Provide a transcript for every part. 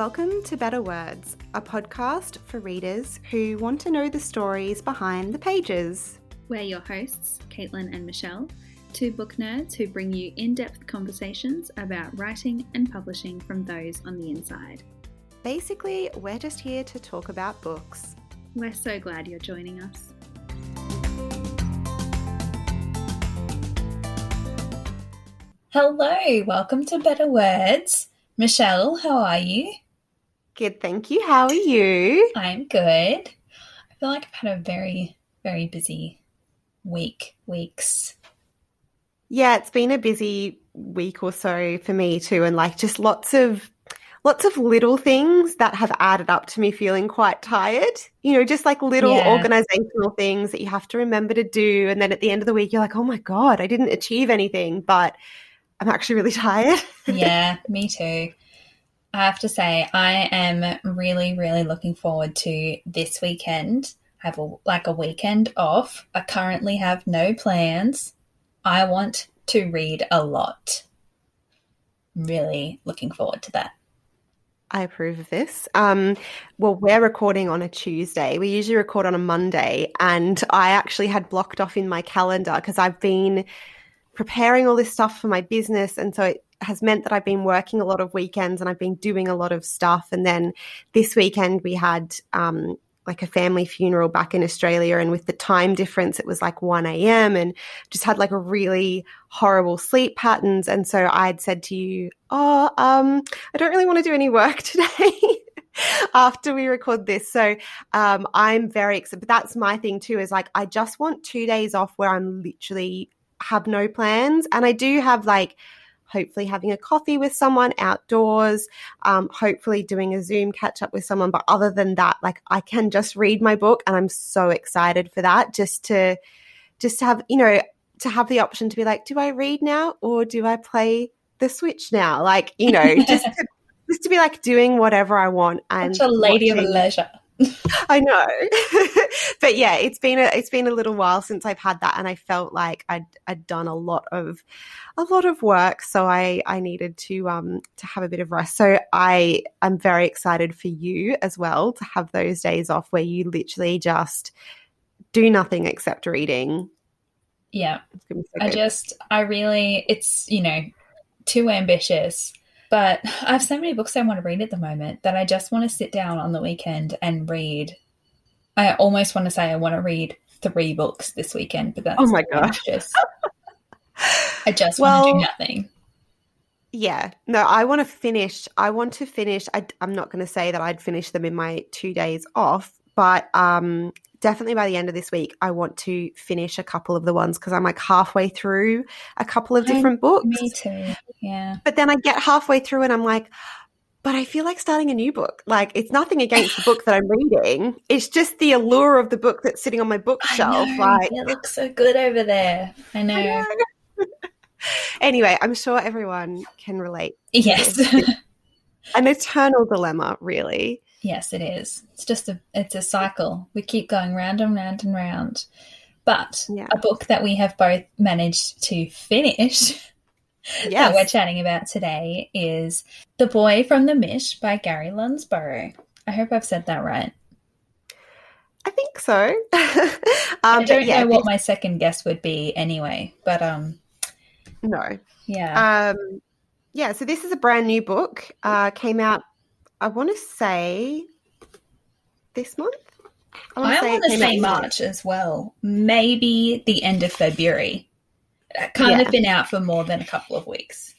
Welcome to Better Words, a podcast for readers who want to know the stories behind the pages. We're your hosts, Caitlin and Michelle, two book nerds who bring you in depth conversations about writing and publishing from those on the inside. Basically, we're just here to talk about books. We're so glad you're joining us. Hello, welcome to Better Words. Michelle, how are you? Good, thank you. How are you? I'm good. I feel like I've had a very, very busy week, weeks. Yeah, it's been a busy week or so for me too, and like just lots of lots of little things that have added up to me feeling quite tired. You know, just like little Yeah. organizational things that you have to remember to do. And then at the end of the week, you're like, oh my God, I didn't achieve anything, but I'm actually really tired. yeah, me too. I have to say, I am really, really looking forward to this weekend. I have a, like a weekend off. I currently have no plans. I want to read a lot. Really looking forward to that. I approve of this. Um, well, we're recording on a Tuesday. We usually record on a Monday, and I actually had blocked off in my calendar because I've been preparing all this stuff for my business, and so it has meant that I've been working a lot of weekends and I've been doing a lot of stuff. And then this weekend we had um, like a family funeral back in Australia, and with the time difference, it was like one a.m. and just had like a really horrible sleep patterns. And so I'd said to you, "Oh, um, I don't really want to do any work today." after we record this. So um, I'm very excited. But that's my thing too, is like I just want two days off where I'm literally have no plans. And I do have like hopefully having a coffee with someone outdoors, um, hopefully doing a Zoom catch up with someone. But other than that, like I can just read my book and I'm so excited for that just to just to have, you know, to have the option to be like, do I read now or do I play the Switch now? Like, you know, just to, just to be like doing whatever I want and Such a lady of leisure. I know. but yeah, it's been a it's been a little while since I've had that and I felt like I'd I'd done a lot of a lot of work so I I needed to um to have a bit of rest. So I I'm very excited for you as well to have those days off where you literally just do nothing except reading. Yeah. It's gonna be so I just, I really, it's, you know, too ambitious. But I have so many books I want to read at the moment that I just want to sit down on the weekend and read. I almost want to say I want to read three books this weekend, but that's Oh my gosh. ambitious. I just want to Well- do nothing. Yeah, no, I want to finish. I want to finish. I, I'm not going to say that I'd finish them in my two days off, but um, definitely by the end of this week, I want to finish a couple of the ones because I'm like halfway through a couple of I- different books. Me too. Yeah. But then I get halfway through and I'm like, but I feel like starting a new book. Like it's nothing against the book that I'm reading. It's just the allure of the book that's sitting on my bookshelf. Know. Like it looks so good over there. I know. I know. anyway, I'm sure everyone can relate. Yes. An eternal dilemma, really. Yes, it is. It's just a it's a cycle. We keep going round and round and round. But Yeah. a book that we have both managed to finish that we're chatting about today is The Boy from the Mish by Gary Lonsborough. I hope I've said that right. I think so. um, I don't yeah, know what my second guess would be anyway, but um no. yeah. Um, yeah, so this is a brand new book. Uh, came out, I want to say, this month. wanna I want to say March as well. Maybe the end of February. It can't Yeah. have been out for more than a couple of weeks.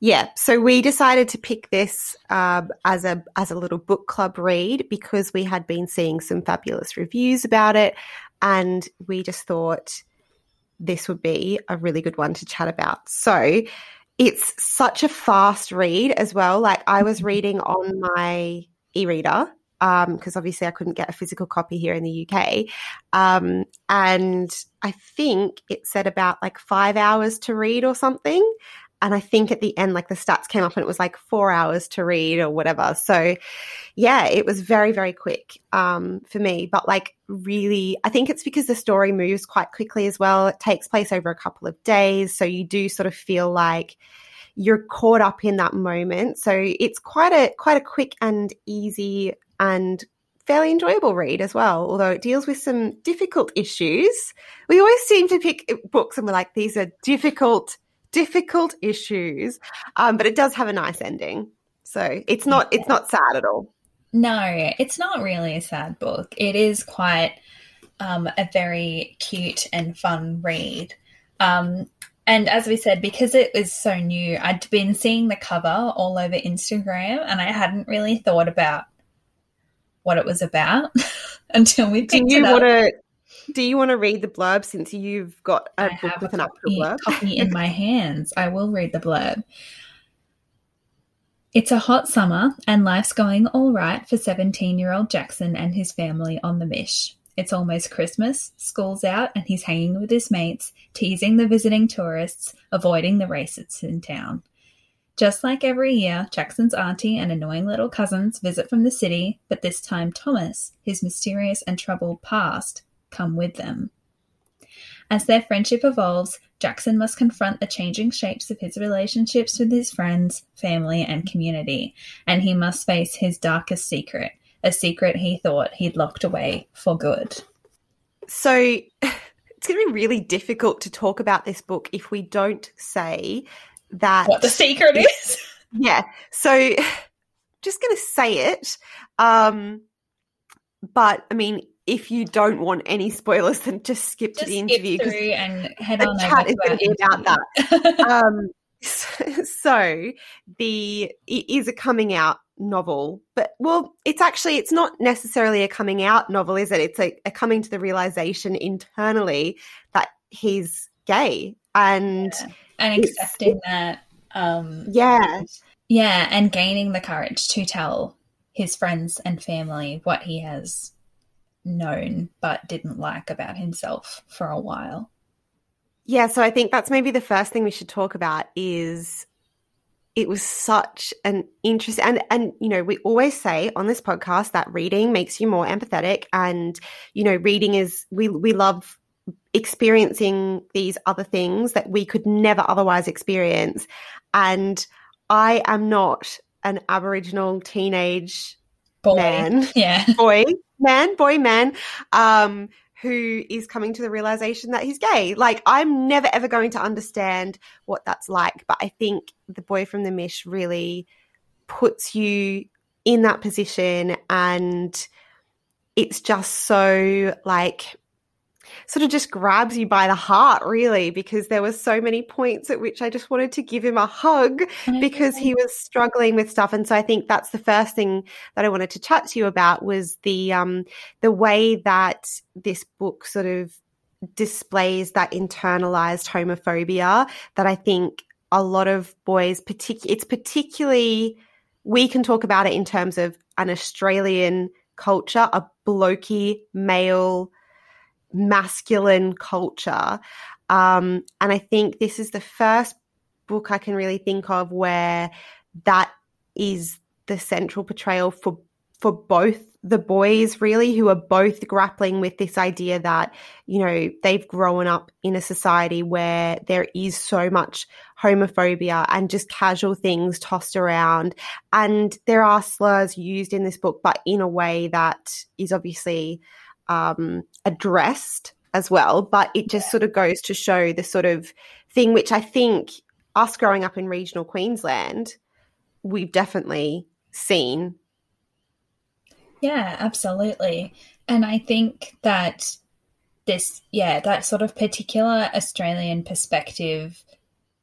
Yeah, so we decided to pick this um, as a as a little book club read because we had been seeing some fabulous reviews about it, and we just thought this would be a really good one to chat about. So it's such a fast read as well. Like I was reading on my e-reader because obviously I couldn't get a physical copy here in the UK, um, and I think it said about like five hours to read or something and I think at the end, like the stats came up and it was like four hours to read or whatever. So, yeah, it was very, very quick um, for me. But like, really, I think it's because the story moves quite quickly as well. It takes place over a couple of days. So, you do sort of feel like you're caught up in that moment. So it's quite a quite a quick and easy and fairly enjoyable read as well, although it deals with some difficult issues. We always seem to pick books and we're like, these are difficult, difficult issues. Um, but it does have a nice ending. So it's not it's not sad at all. No, it's not really a sad book. It is quite um, a very cute and fun read. Um, and as we said, because it was so new, I'd been seeing the cover all over Instagram and I hadn't really thought about what it was about until we picked do you it want to do you want to read the blurb since you've got a I book with an copy, actual blurb? copy in my hands. I will read the blurb. It's a hot summer, and life's going all right for 17 year old Jackson and his family on the Mish. It's almost Christmas, school's out, and he's hanging with his mates, teasing the visiting tourists, avoiding the racists in town. Just like every year, Jackson's auntie and annoying little cousins visit from the city, but this time Thomas, his mysterious and troubled past, come with them. As their friendship evolves, Jackson must confront the changing shapes of his relationships with his friends, family, and community, and he must face his darkest secret, a secret he thought he'd locked away for good. So it's going to be really difficult to talk about this book if we don't say that What the secret is? yeah. So just going to say it. Um, but I mean, if you don't want any spoilers, then just skip Just to the interview through and head on chat over is going to be about interview. um, so the it is a coming out novel, but well, it's actually it's not necessarily a coming out novel, is it? It's a, a coming to the realization internally that he's gay, and and accepting that um yeah, yeah and gaining the courage to tell his friends and family what he has known but didn't like about himself for a while Yeah, so I think that's maybe the first thing we should talk about is it was such an interest and and you know, we always say on this podcast that reading makes you more empathetic and you know, reading is we we love experiencing these other things that we could never otherwise experience. And I am not an aboriginal teenage boy. Man. Yeah. Boy, man, boy, man, um, who is coming to the realization that he's gay. Like, I'm never ever going to understand what that's like, but I think the boy from the Mish really puts you in that position and it's just so like sort of just grabs you by the heart really because there were so many points at which I just wanted to give him a hug because he was struggling with stuff. And so i think that's the first thing that i wanted to chat to you about was the um the way that this book sort of displays that internalized homophobia that i think a lot of boys partic- it's particularly we can talk about it in terms of an australian culture a blokey male masculine culture. Um and i think this is the first book I can really think of where that is the central portrayal for for both the boys really who are both grappling with this idea that you know they've grown up in a society where there is so much homophobia and just casual things tossed around. And there are slurs used in this book but in a way that is obviously um, addressed as well but it just sort of goes to show the sort of thing which i think us growing up in regional Queensland, we've definitely seen. Yeah, absolutely. And I think that this, yeah, that sort of particular Australian perspective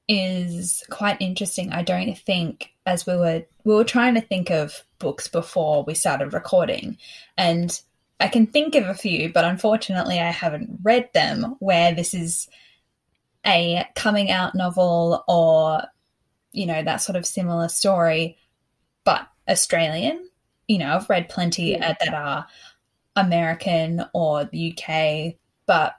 is quite interesting. I don't think as we were we were trying to think of books before we started recording and I can think of a few, but unfortunately I haven't read them where this is a coming out novel or you know that sort of similar story but australian you know i've read plenty Yeah. that are american or the uk but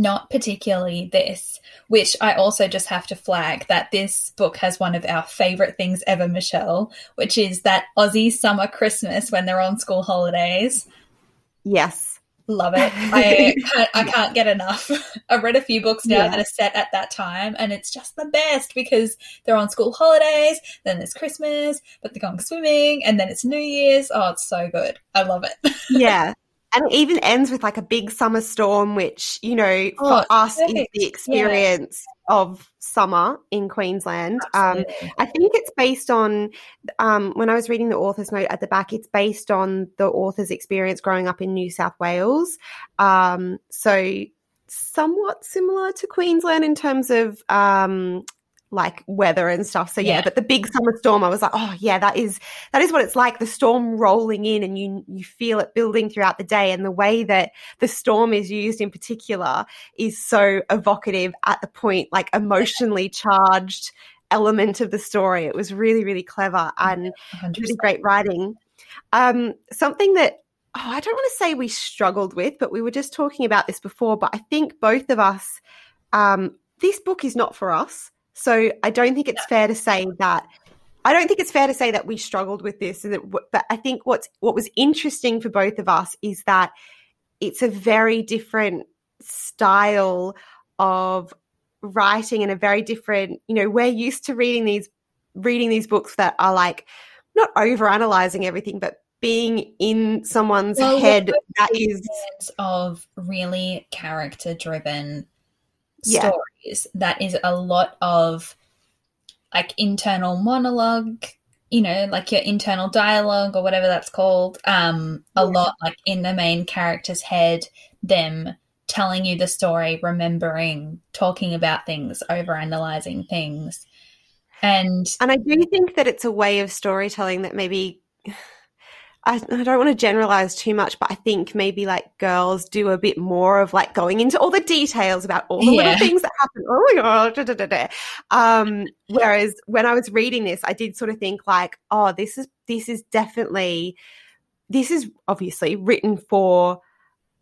not particularly this which i also just have to flag that this book has one of our favorite things ever michelle which is that aussie summer christmas when they're on school holidays Yes, Love it. I can't, I can't get enough. I've read a few books now yeah. that are set at that time, and it's just the best because they're on school holidays, then there's Christmas, but they're going swimming, and then it's New Year's. Oh, it's so good. I love it. yeah. And it even ends with like a big summer storm, which, you know, for oh, us perfect. is the experience yeah. of summer in Queensland. Um, I think it's based on, um, when I was reading the author's note at the back, it's based on the author's experience growing up in New South Wales. Um, so somewhat similar to Queensland in terms of um, like weather and stuff. So yeah, yeah, but the big summer storm, I was like, oh yeah, that is that is what it's like. The storm rolling in, and you you feel it building throughout the day, and the way that the storm is used in particular is so evocative at the point, like emotionally charged element of the story. It was really really clever and 100%. really great writing. Um, something that oh, I don't want to say we struggled with, but we were just talking about this before. But I think both of us, um, this book is not for us so I don't think it's fair to say that I don't think it's fair to say that we struggled with this. But I think what's what was interesting for both of us is that it's a very different style of writing and a very different. You know, we're used to reading these reading these books that are like not over analyzing everything, but being in someone's well, head that is of really character driven yeah. stories that is a lot of like internal monologue you know like your internal dialogue or whatever that's called um a yeah. lot like in the main character's head them telling you the story remembering talking about things over analyzing things and and i do think that it's a way of storytelling that maybe I, I, don't want to generalize too much, but I think maybe like girls do a bit more of like going into all the details about all the yeah. little things that happen. Oh my god! Da, da, da, um, whereas when I was reading this, I did sort of think like, oh, this is this is definitely this is obviously written for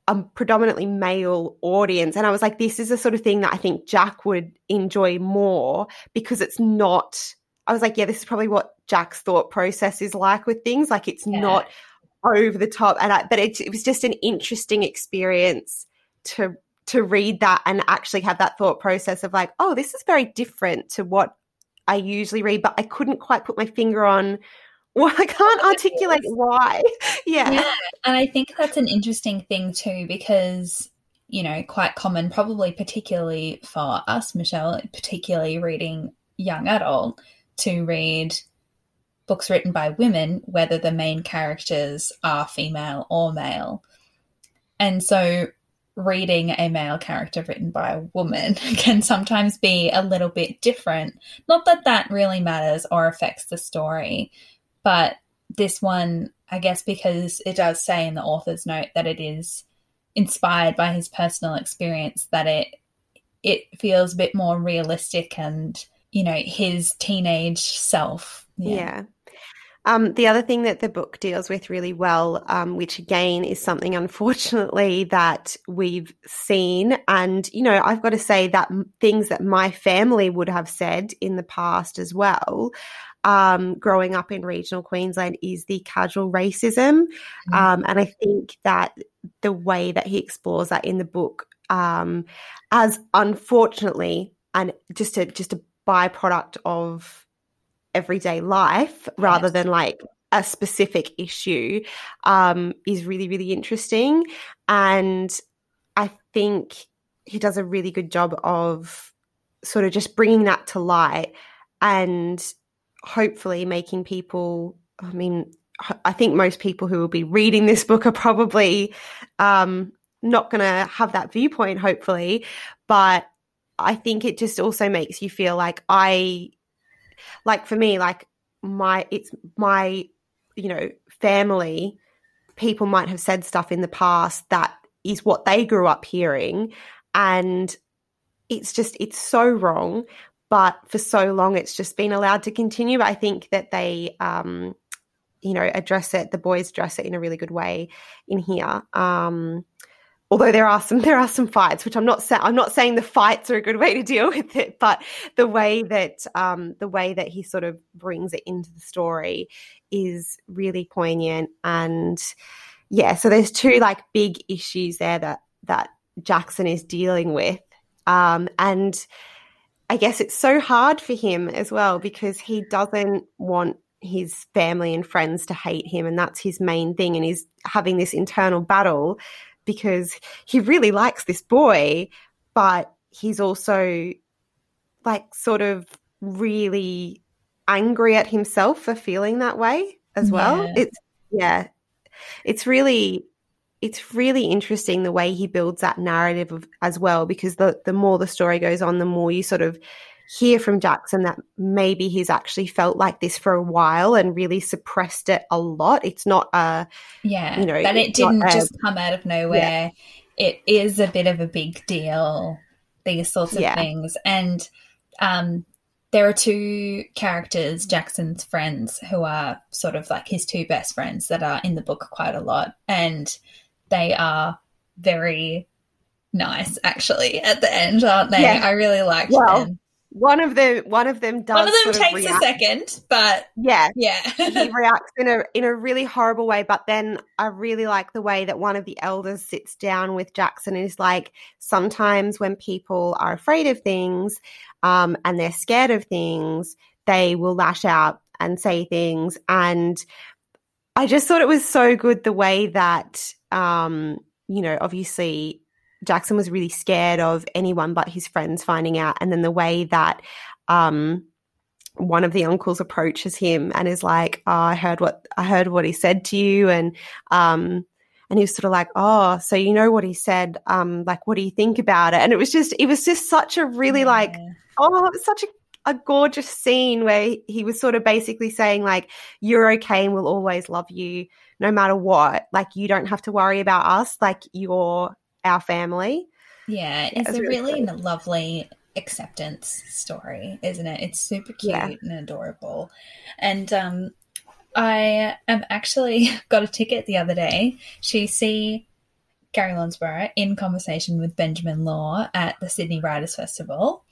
a predominantly male audience, and I was like, this is the sort of thing that I think Jack would enjoy more because it's not I was like, yeah, this is probably what Jack's thought process is like with things. Like it's yeah. not over the top, and I, but it, it was just an interesting experience to to read that and actually have that thought process of like, oh, this is very different to what I usually read, but I couldn't quite put my finger on. Well, I can't articulate why. yeah. yeah. And I think that's an interesting thing too, because, you know, quite common, probably particularly for us, Michelle, particularly reading young adult, to read books written by women, whether the main characters are female or male. And so reading a male character written by a woman can sometimes be a little bit different. Not that that really matters or affects the story, but this one, I guess, because it does say in the author's note that it is inspired by his personal experience, that it it feels a bit more realistic and you know, his teenage self. Yeah. yeah. Um, the other thing that the book deals with really well, um, which again is something unfortunately that we've seen, and you know, I've got to say that things that my family would have said in the past as well, um, growing up in regional Queensland, is the casual racism, mm-hmm. Um, and I think that the way that he explores that in the book, um, as unfortunately, and just to just to byproduct of everyday life rather yes. than like a specific issue um, is really, really interesting. And I think he does a really good job of sort of just bringing that to light and hopefully making people, I mean, I think most people who will be reading this book are probably um, not going to have that viewpoint, hopefully, but I think it just also makes you feel like I, like for me, like my, it's my, you know, family, people might have said stuff in the past that is what they grew up hearing. And it's just, it's so wrong. But for so long, it's just been allowed to continue. I think that they, um, you know, address it, the boys address it in a really good way in here. Um, although there are some there are some fights which i'm not saying i'm not saying the fights are a good way to deal with it but the way that um, the way that he sort of brings it into the story is really poignant and yeah, so there's two like big issues there that that Jackson is dealing with. Um, and I guess it's so hard for him as well because he doesn't want his family and friends to hate him, and that's his main thing. And he's having this internal battle because he really likes this boy, but he's also like sort of really angry at himself for feeling that way as well. Yeah. It's yeah, it's really it's really interesting the way he builds that narrative of, as well because the the more the story goes on the more you sort of hear from Jackson that maybe he's actually felt like this for a while and really suppressed it a lot it's not a Yeah, You know, that it didn't a- just come out of nowhere. It is a bit of a big deal, these sorts of Yeah. things. And um, there are two characters, Jackson's friends, who are sort of like his two best friends that are in the book quite a lot. And they are very nice, actually, at the end, aren't they? Yeah. I really liked Well, them. One of them one of them does One of them takes react- a second, but yeah yeah. he reacts in a in a really horrible way. But then I really like the way that one of the elders sits down with Jackson and is like, sometimes when people are afraid of things, um, and they're scared of things, they will lash out and say things. And I just thought it was so good the way that um, you know, obviously Jackson was really scared of anyone but his friends finding out, and then the way that um one of the uncles approaches him and is like, oh, I heard what I heard what he said to you and um and he was sort of like, Oh, so you know what he said, um, like what do you think about it? And it was just it was just such a really like oh, it was such a a gorgeous scene where he was sort of basically saying like you're okay and we'll always love you no matter what. Like you don't have to worry about us. Like you're our family Yeah, Yeah, it's it's a really really lovely acceptance story, isn't it? It's super cute Yeah. and adorable. And um I am actually got a ticket the other day to see Gary Lonsborough in conversation with Benjamin Law at the Sydney Writers Festival,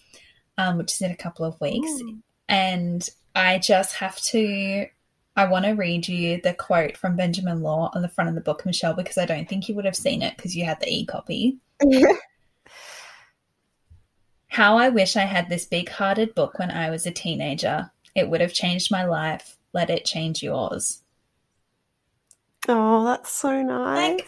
um, which is in a couple of weeks. Ooh. And I just have to I want to read you the quote from Benjamin Law on the front of the book, Michelle, because I don't think you would have seen it because you had the e copy. How I wish I had this big hearted book when I was a teenager. It would have changed my life. Let it change yours. oh that's so nice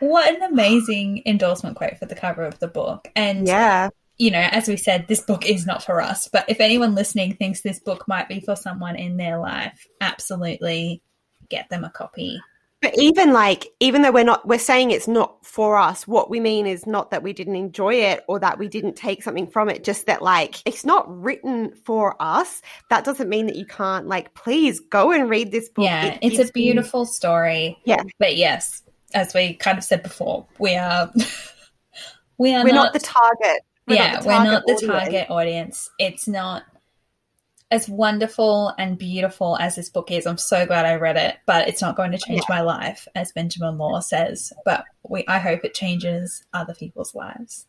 What an amazing endorsement quote for the cover of the book. And, yeah you know, as we said, this book is not for us. But if anyone listening thinks this book might be for someone in their life, absolutely get them a copy. But even like, even though we're not, we're saying it's not for us, what we mean is not that we didn't enjoy it or that we didn't take something from it, just that like, it's not written for us. That doesn't mean that you can't, like, please go and read this book. Yeah, It it's a beautiful story. Yeah. But yes, as we kind of said before, we are we are we're not, not, the target. We're yeah, not we're not the audience. target audience. It's not as wonderful and beautiful as this book is. I'm so glad I read it, but it's not going to change my life, as Benjamin Law says. But we, I hope it changes other people's lives.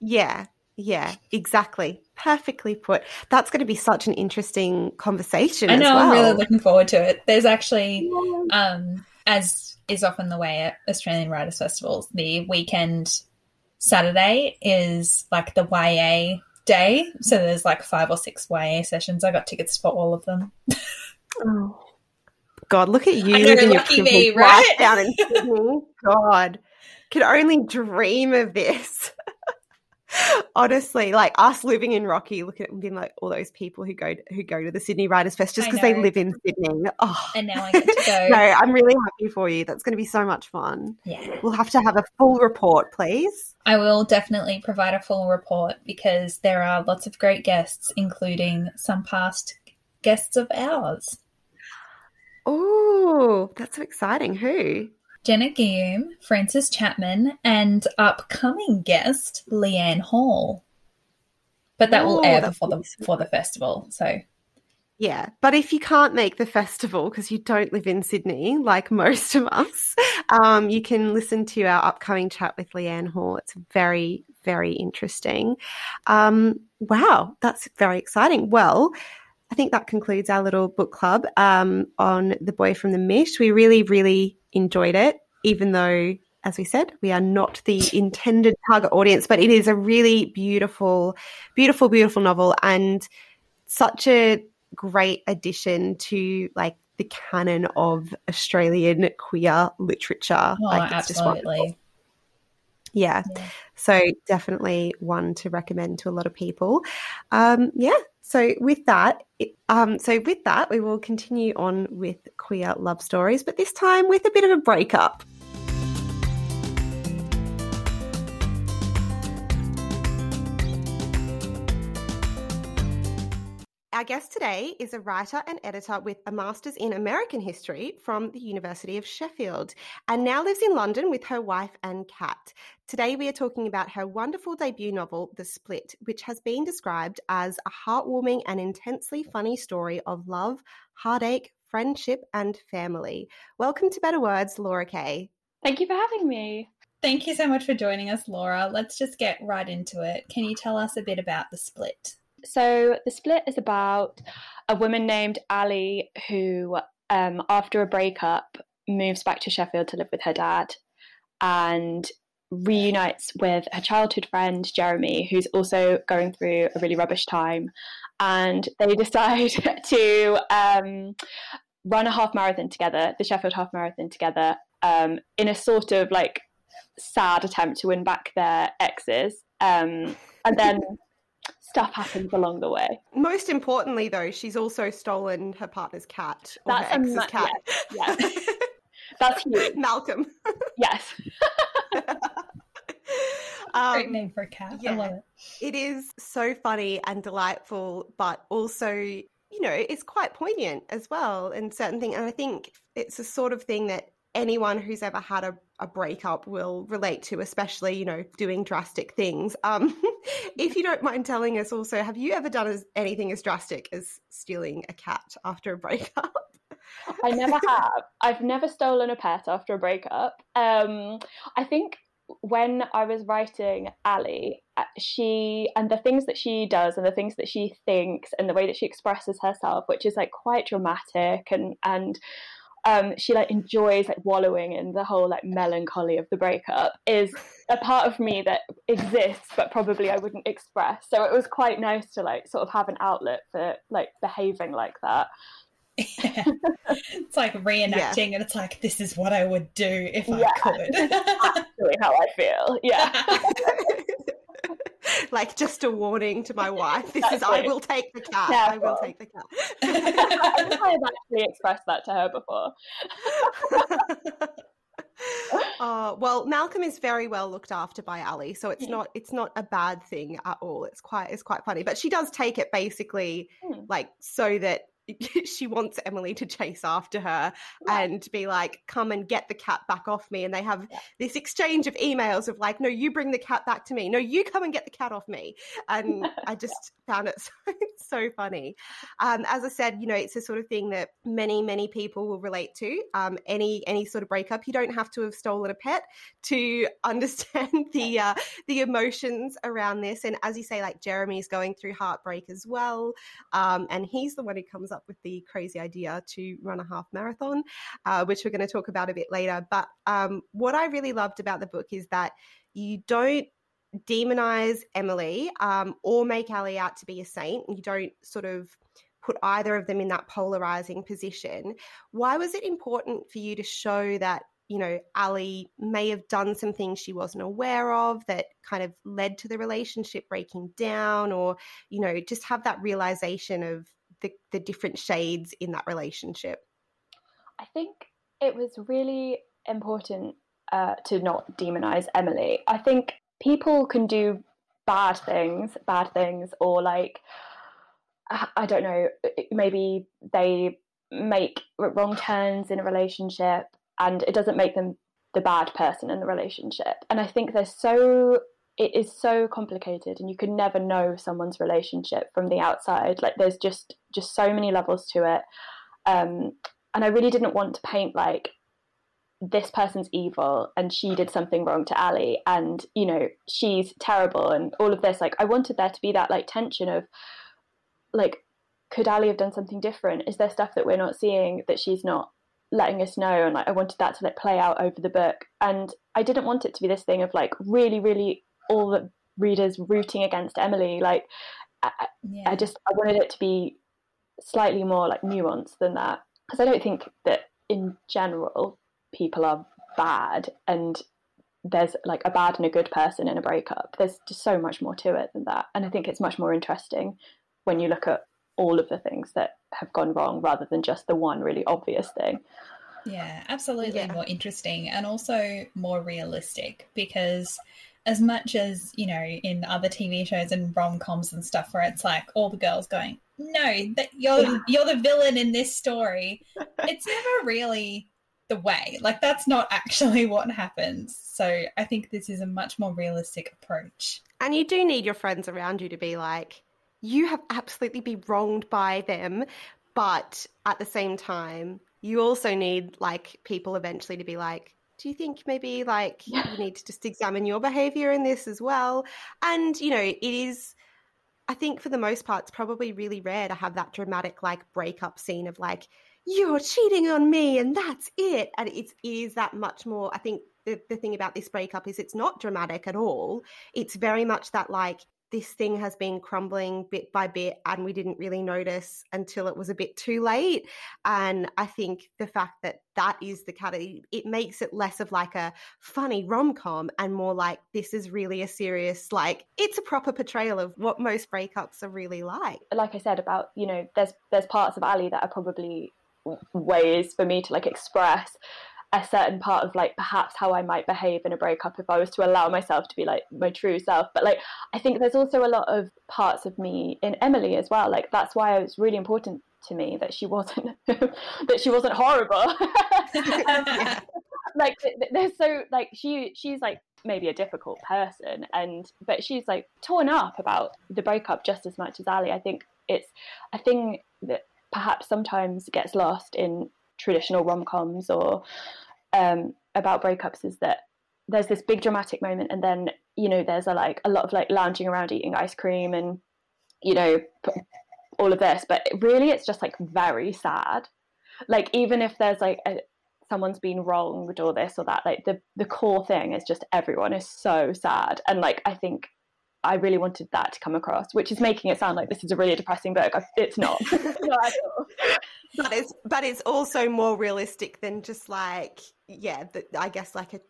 Yeah, yeah, exactly. Perfectly put. That's going to be such an interesting conversation. I as know. well. I'm really looking forward to it. There's actually, um, as is often the way at Australian Writers Festivals, the weekend Saturday is like the YA day. So there's like five or six YA sessions. I got tickets for all of them. Oh. God, look at you I know, lucky me, right? down in Sydney. God, could only dream of this. Honestly, like us living in Rocky, looking at being like all those people who go who go to the Sydney Writers Fest just because they live in Sydney. Oh, And now I get to go. no, I'm really happy for you. That's going to be so much fun. Yeah. We'll have to have a full report, please. I will definitely provide a full report because there are lots of great guests, including some past guests of ours. Oh, that's so exciting. Who? Jenna Guillaume, Francis Chapman, and upcoming guest Leanne Hall. But that will Oh, air that's before the for the festival. So Yeah, but if you can't make the festival because you don't live in Sydney, like most of us, um, you can listen to our upcoming chat with Leanne Hall. It's very, very interesting. Um, wow, that's very exciting. Well, I think that concludes our little book club um, on The Boy from the Mish. We really, really enjoyed it, even though, as we said, we are not the intended target audience, but it is a really beautiful, beautiful, beautiful novel and such a great addition to like the canon of Australian queer literature. Oh, like, absolutely. Yeah. yeah. So definitely one to recommend to a lot of people. Um, yeah. So with that, um, so with that, we will continue on with queer love stories, but this time with a bit of a breakup. Our guest today is a writer and editor with a master's in American history from the University of Sheffield and now lives in London with her wife and cat. Today we are talking about her wonderful debut novel, The Split, which has been described as a heartwarming and intensely funny story of love, heartache, friendship, and family. Welcome to Better Words, Laura Kay. Thank you for having me. Thank you so much for joining us, Laura. Let's just get right into it. Can you tell us a bit about The Split? So the split is about a woman named Ali who, um, after a breakup, moves back to Sheffield to live with her dad and reunites with her childhood friend Jeremy, who's also going through a really rubbish time. And they decide to um, run a half marathon together, the Sheffield half marathon together, um, in a sort of like sad attempt to win back their exes. Um, and then stuff happens along the way. Most importantly, though, she's also stolen her partner's cat or That's her ex's ma- cat. Yes, yes. That's huge. Malcolm. yes. um, Great name for a cat. Yeah, I love it. It is so funny and delightful, but also you know, it's quite poignant as well in certain things. And I think it's a sort of thing that anyone who's ever had a, a breakup will relate to, especially, you know, doing drastic things. Um, if you don't mind telling us also, have you ever done as, anything as drastic as stealing a cat after a breakup? I never have. I've never stolen a pet after a breakup. Um, I think when I was writing Ali, uh, she and the things that she does and the things that she thinks and the way that she expresses herself, which is like quite dramatic and and um, she like enjoys like wallowing in the whole like melancholy of the breakup is a part of me that exists but probably I wouldn't express. So it was quite nice to like sort of have an outlet for like behaving like that. Yeah. It's like reenacting, yeah. and it's like this is what I would do if yeah. I could. That's how I feel. Yeah. like just a warning to my wife. This is I will take the cat. Careful. I will take the cat. I have actually expressed that to her before. uh, well, Malcolm is very well looked after by Ali, so it's not it's not a bad thing at all. It's quite it's quite funny, but she does take it basically mm. like so that she wants Emily to chase after her yeah. and be like, come and get the cat back off me. And they have yeah. this exchange of emails of like, no, you bring the cat back to me. No, you come and get the cat off me. And I just found it so, so funny. Um, as I said, you know, it's a sort of thing that many, many people will relate to. Um, any any sort of breakup, you don't have to have stolen a pet to understand the uh, the emotions around this. And as you say, like Jeremy's going through heartbreak as well, um, and he's the one who comes up up with the crazy idea to run a half marathon, uh, which we're going to talk about a bit later. But um, what I really loved about the book is that you don't demonize Emily um, or make Ali out to be a saint. You don't sort of put either of them in that polarizing position. Why was it important for you to show that? You know, Ali may have done some things she wasn't aware of that kind of led to the relationship breaking down, or, you know, just have that realization of the, the different shades in that relationship? I think it was really important uh, to not demonize Emily. I think people can do bad things, bad things, or like, I don't know, maybe they make wrong turns in a relationship and it doesn't make them the bad person in the relationship. And I think there's so it is so complicated and you can never know someone's relationship from the outside like there's just just so many levels to it um, and i really didn't want to paint like this person's evil and she did something wrong to ali and you know she's terrible and all of this like i wanted there to be that like tension of like could Ali have done something different? Is there stuff that we're not seeing that she's not letting us know? And like I wanted that to like play out over the book. And I didn't want it to be this thing of like really, really all the readers rooting against Emily. Like I, yeah. I just I wanted it to be slightly more like nuanced than that because I don't think that in general people are bad and there's like a bad and a good person in a breakup. There's just so much more to it than that. And I think it's much more interesting when you look at all of the things that have gone wrong rather than just the one really obvious thing. Yeah, absolutely yeah. more interesting and also more realistic because as much as, you know, in other TV shows and rom coms and stuff where it's like all the girls going, No, that you're yeah. you're the villain in this story, it's never really the way. Like that's not actually what happens. So I think this is a much more realistic approach. And you do need your friends around you to be like, you have absolutely been wronged by them, but at the same time, you also need like people eventually to be like, do you think maybe like you need to just examine your behavior in this as well? And you know, it is I think for the most part, it's probably really rare to have that dramatic like breakup scene of like, you're cheating on me and that's it. And it's, it is that much more. I think the, the thing about this breakup is it's not dramatic at all. It's very much that like, this thing has been crumbling bit by bit and we didn't really notice until it was a bit too late. And i think the fact that that is the category it makes it less of like a funny rom-com and more like this is really a serious like it's a proper portrayal of what most breakups are really like. Like i said about you know there's there's parts of ali that are probably ways for me to like express a certain part of like perhaps how I might behave in a breakup if I was to allow myself to be like my true self. But like I think there's also a lot of parts of me in Emily as well. Like that's why it was really important to me that she wasn't that she wasn't horrible. like there's so like she she's like maybe a difficult person and but she's like torn up about the breakup just as much as Ali. I think it's a thing that perhaps sometimes gets lost in traditional rom coms or um, about breakups is that there's this big dramatic moment, and then you know there's a like a lot of like lounging around eating ice cream and you know all of this, but really it's just like very sad. Like even if there's like a, someone's been wronged or this or that, like the the core thing is just everyone is so sad, and like I think I really wanted that to come across, which is making it sound like this is a really depressing book. It's not. not but it's but it's also more realistic than just like yeah, the, I guess like a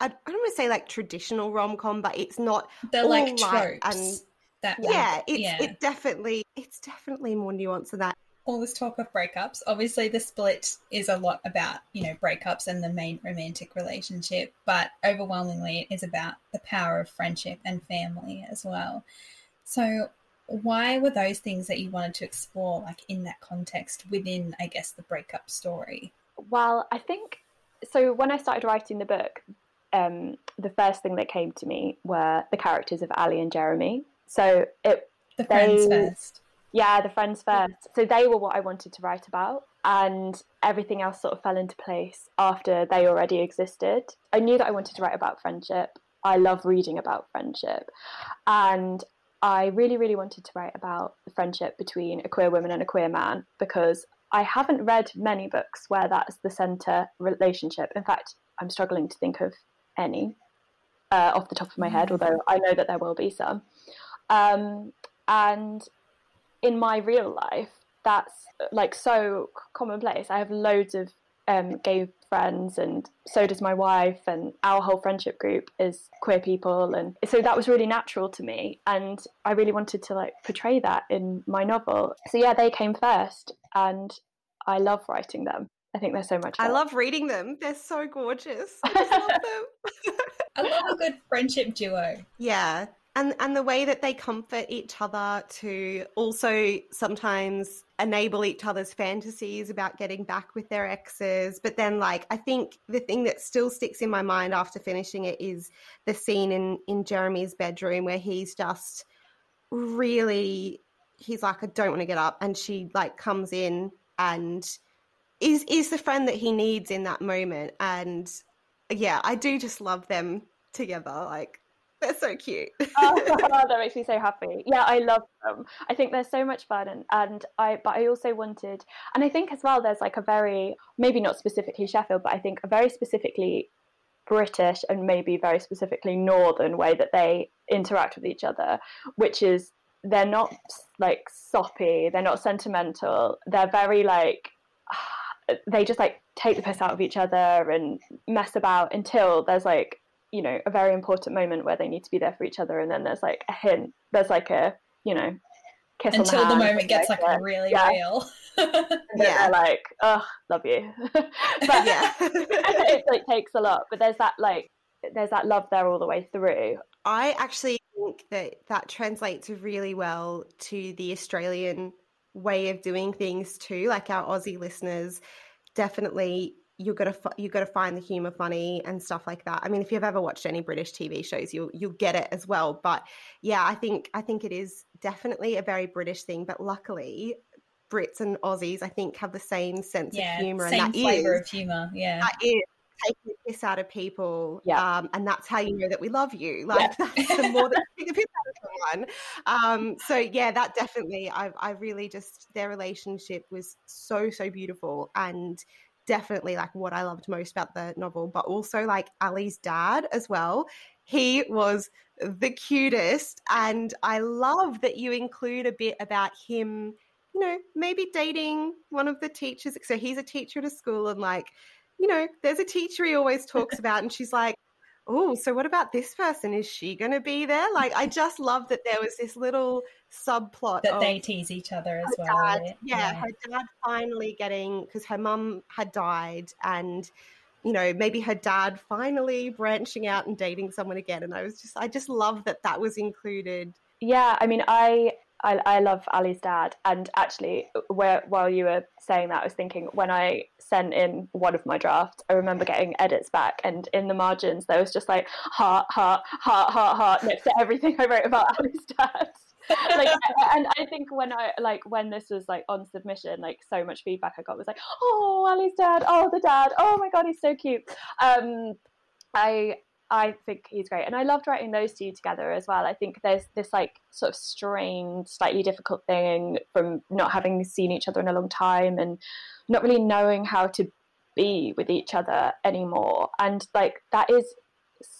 I, I don't want to say like traditional rom com, but it's not the like tropes. And that yeah, it's yeah. it definitely it's definitely more nuanced than that all this talk of breakups. Obviously, the split is a lot about, you know, breakups and the main romantic relationship, but overwhelmingly it is about the power of friendship and family as well. So, why were those things that you wanted to explore, like in that context within, I guess, the breakup story? Well, I think so. When I started writing the book, um, the first thing that came to me were the characters of Ali and Jeremy. So it the friends they, first yeah, the friends first. So they were what I wanted to write about, and everything else sort of fell into place after they already existed. I knew that I wanted to write about friendship. I love reading about friendship, and I really, really wanted to write about the friendship between a queer woman and a queer man because I haven't read many books where that's the centre relationship. In fact, I'm struggling to think of any uh, off the top of my head, mm. although I know that there will be some. Um, and in my real life, that's like so commonplace. I have loads of um, gay friends, and so does my wife, and our whole friendship group is queer people, and so that was really natural to me, and I really wanted to like portray that in my novel. So yeah, they came first, and I love writing them. I think they're so much. Fun. I love reading them. They're so gorgeous. I love them. I love a good friendship duo. Yeah, and and the way that they comfort each other to also sometimes enable each other's fantasies about getting back with their exes. But then like i think the thing that still sticks in my mind after finishing it is the scene in in jeremy's bedroom where he's just really he's like i don't want to get up. And she like comes in and is is the friend that he needs in that moment. And yeah i do just love them together like They're so cute. oh, that makes me so happy. Yeah, I love them. I think they're so much fun, and, and I. But I also wanted, and I think as well, there's like a very maybe not specifically Sheffield, but I think a very specifically British and maybe very specifically Northern way that they interact with each other, which is they're not like soppy, they're not sentimental, they're very like they just like take the piss out of each other and mess about until there's like you know a very important moment where they need to be there for each other and then there's like a hint there's like a you know kiss until the, the moment gets like, like really yeah. real. Yeah. like oh love you. But yeah. it like takes a lot but there's that like there's that love there all the way through. I actually think that that translates really well to the australian way of doing things too like our aussie listeners definitely you're gonna you got to find the humor funny and stuff like that. I mean, if you've ever watched any British TV shows, you'll you'll get it as well. But yeah, I think I think it is definitely a very British thing. But luckily, Brits and Aussies, I think, have the same sense yeah, of humor, same and that flavor is, of humor. Yeah, that is taking the piss out of people. Yeah. Um, and that's how you know that we love you. Like yeah. that's the more that you take the piss out of someone. Um, so yeah, that definitely I I really just their relationship was so, so beautiful and definitely like what I loved most about the novel, but also like Ali's dad as well. He was the cutest. And I love that you include a bit about him, you know, maybe dating one of the teachers. So he's a teacher at a school and like, you know, there's a teacher he always talks about, and she's like, oh, so what about this person? Is she going to be there? Like, I just love that there was this little subplot that they tease each other as well. Dad, yeah, yeah, her dad finally getting because her mum had died, and you know maybe her dad finally branching out and dating someone again. And I was just, I just love that that was included. Yeah, I mean, I I, I, love Ali's dad. And actually, where, while you were saying that, I was thinking when I sent in one of my drafts, I remember getting edits back, and in the margins, there was just like heart, heart, heart, heart, heart next to everything I wrote about Ali's dad. like, and I think when I like when this was like on submission, like so much feedback I got was like, "Oh, Ali's dad! Oh, the dad! Oh my god, he's so cute." Um, I I think he's great. And I loved writing those two together as well. I think there's this like sort of strained, slightly difficult thing from not having seen each other in a long time and not really knowing how to be with each other anymore. And like that is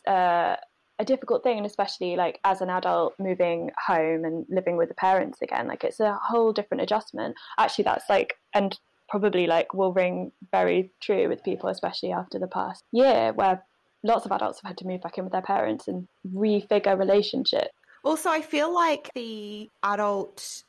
uh, a difficult thing, and especially like as an adult moving home and living with the parents again, like it's a whole different adjustment. Actually, that's like, and probably like will ring very true with people, especially after the past year where lots of adults have had to move back in with their parents and refigure relationships. Also, I feel like the adult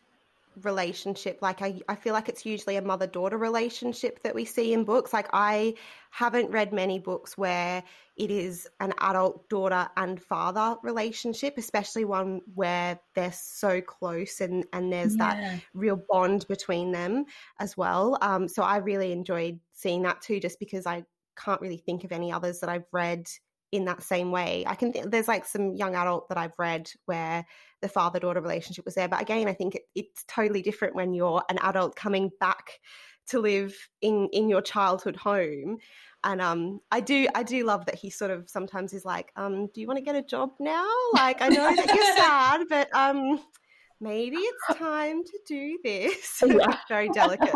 relationship like I, I feel like it's usually a mother daughter relationship that we see in books like i haven't read many books where it is an adult daughter and father relationship especially one where they're so close and and there's yeah. that real bond between them as well um so i really enjoyed seeing that too just because i can't really think of any others that I've read in that same way. I can th- there's like some young adult that I've read where the father daughter relationship was there, but again, I think it, it's totally different when you're an adult coming back to live in in your childhood home. And um, I do I do love that he sort of sometimes is like, um, do you want to get a job now? Like I know that you're sad, but um, maybe it's time to do this. Yeah. Very delicate.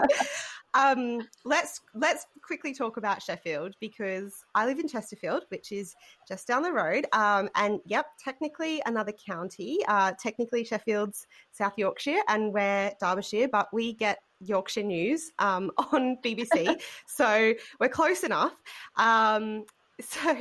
Um, let's let's quickly talk about Sheffield because I live in Chesterfield, which is just down the road. Um, and yep, technically another county. Uh, technically Sheffield's South Yorkshire, and we're Derbyshire, but we get Yorkshire news um, on BBC, so we're close enough. Um, so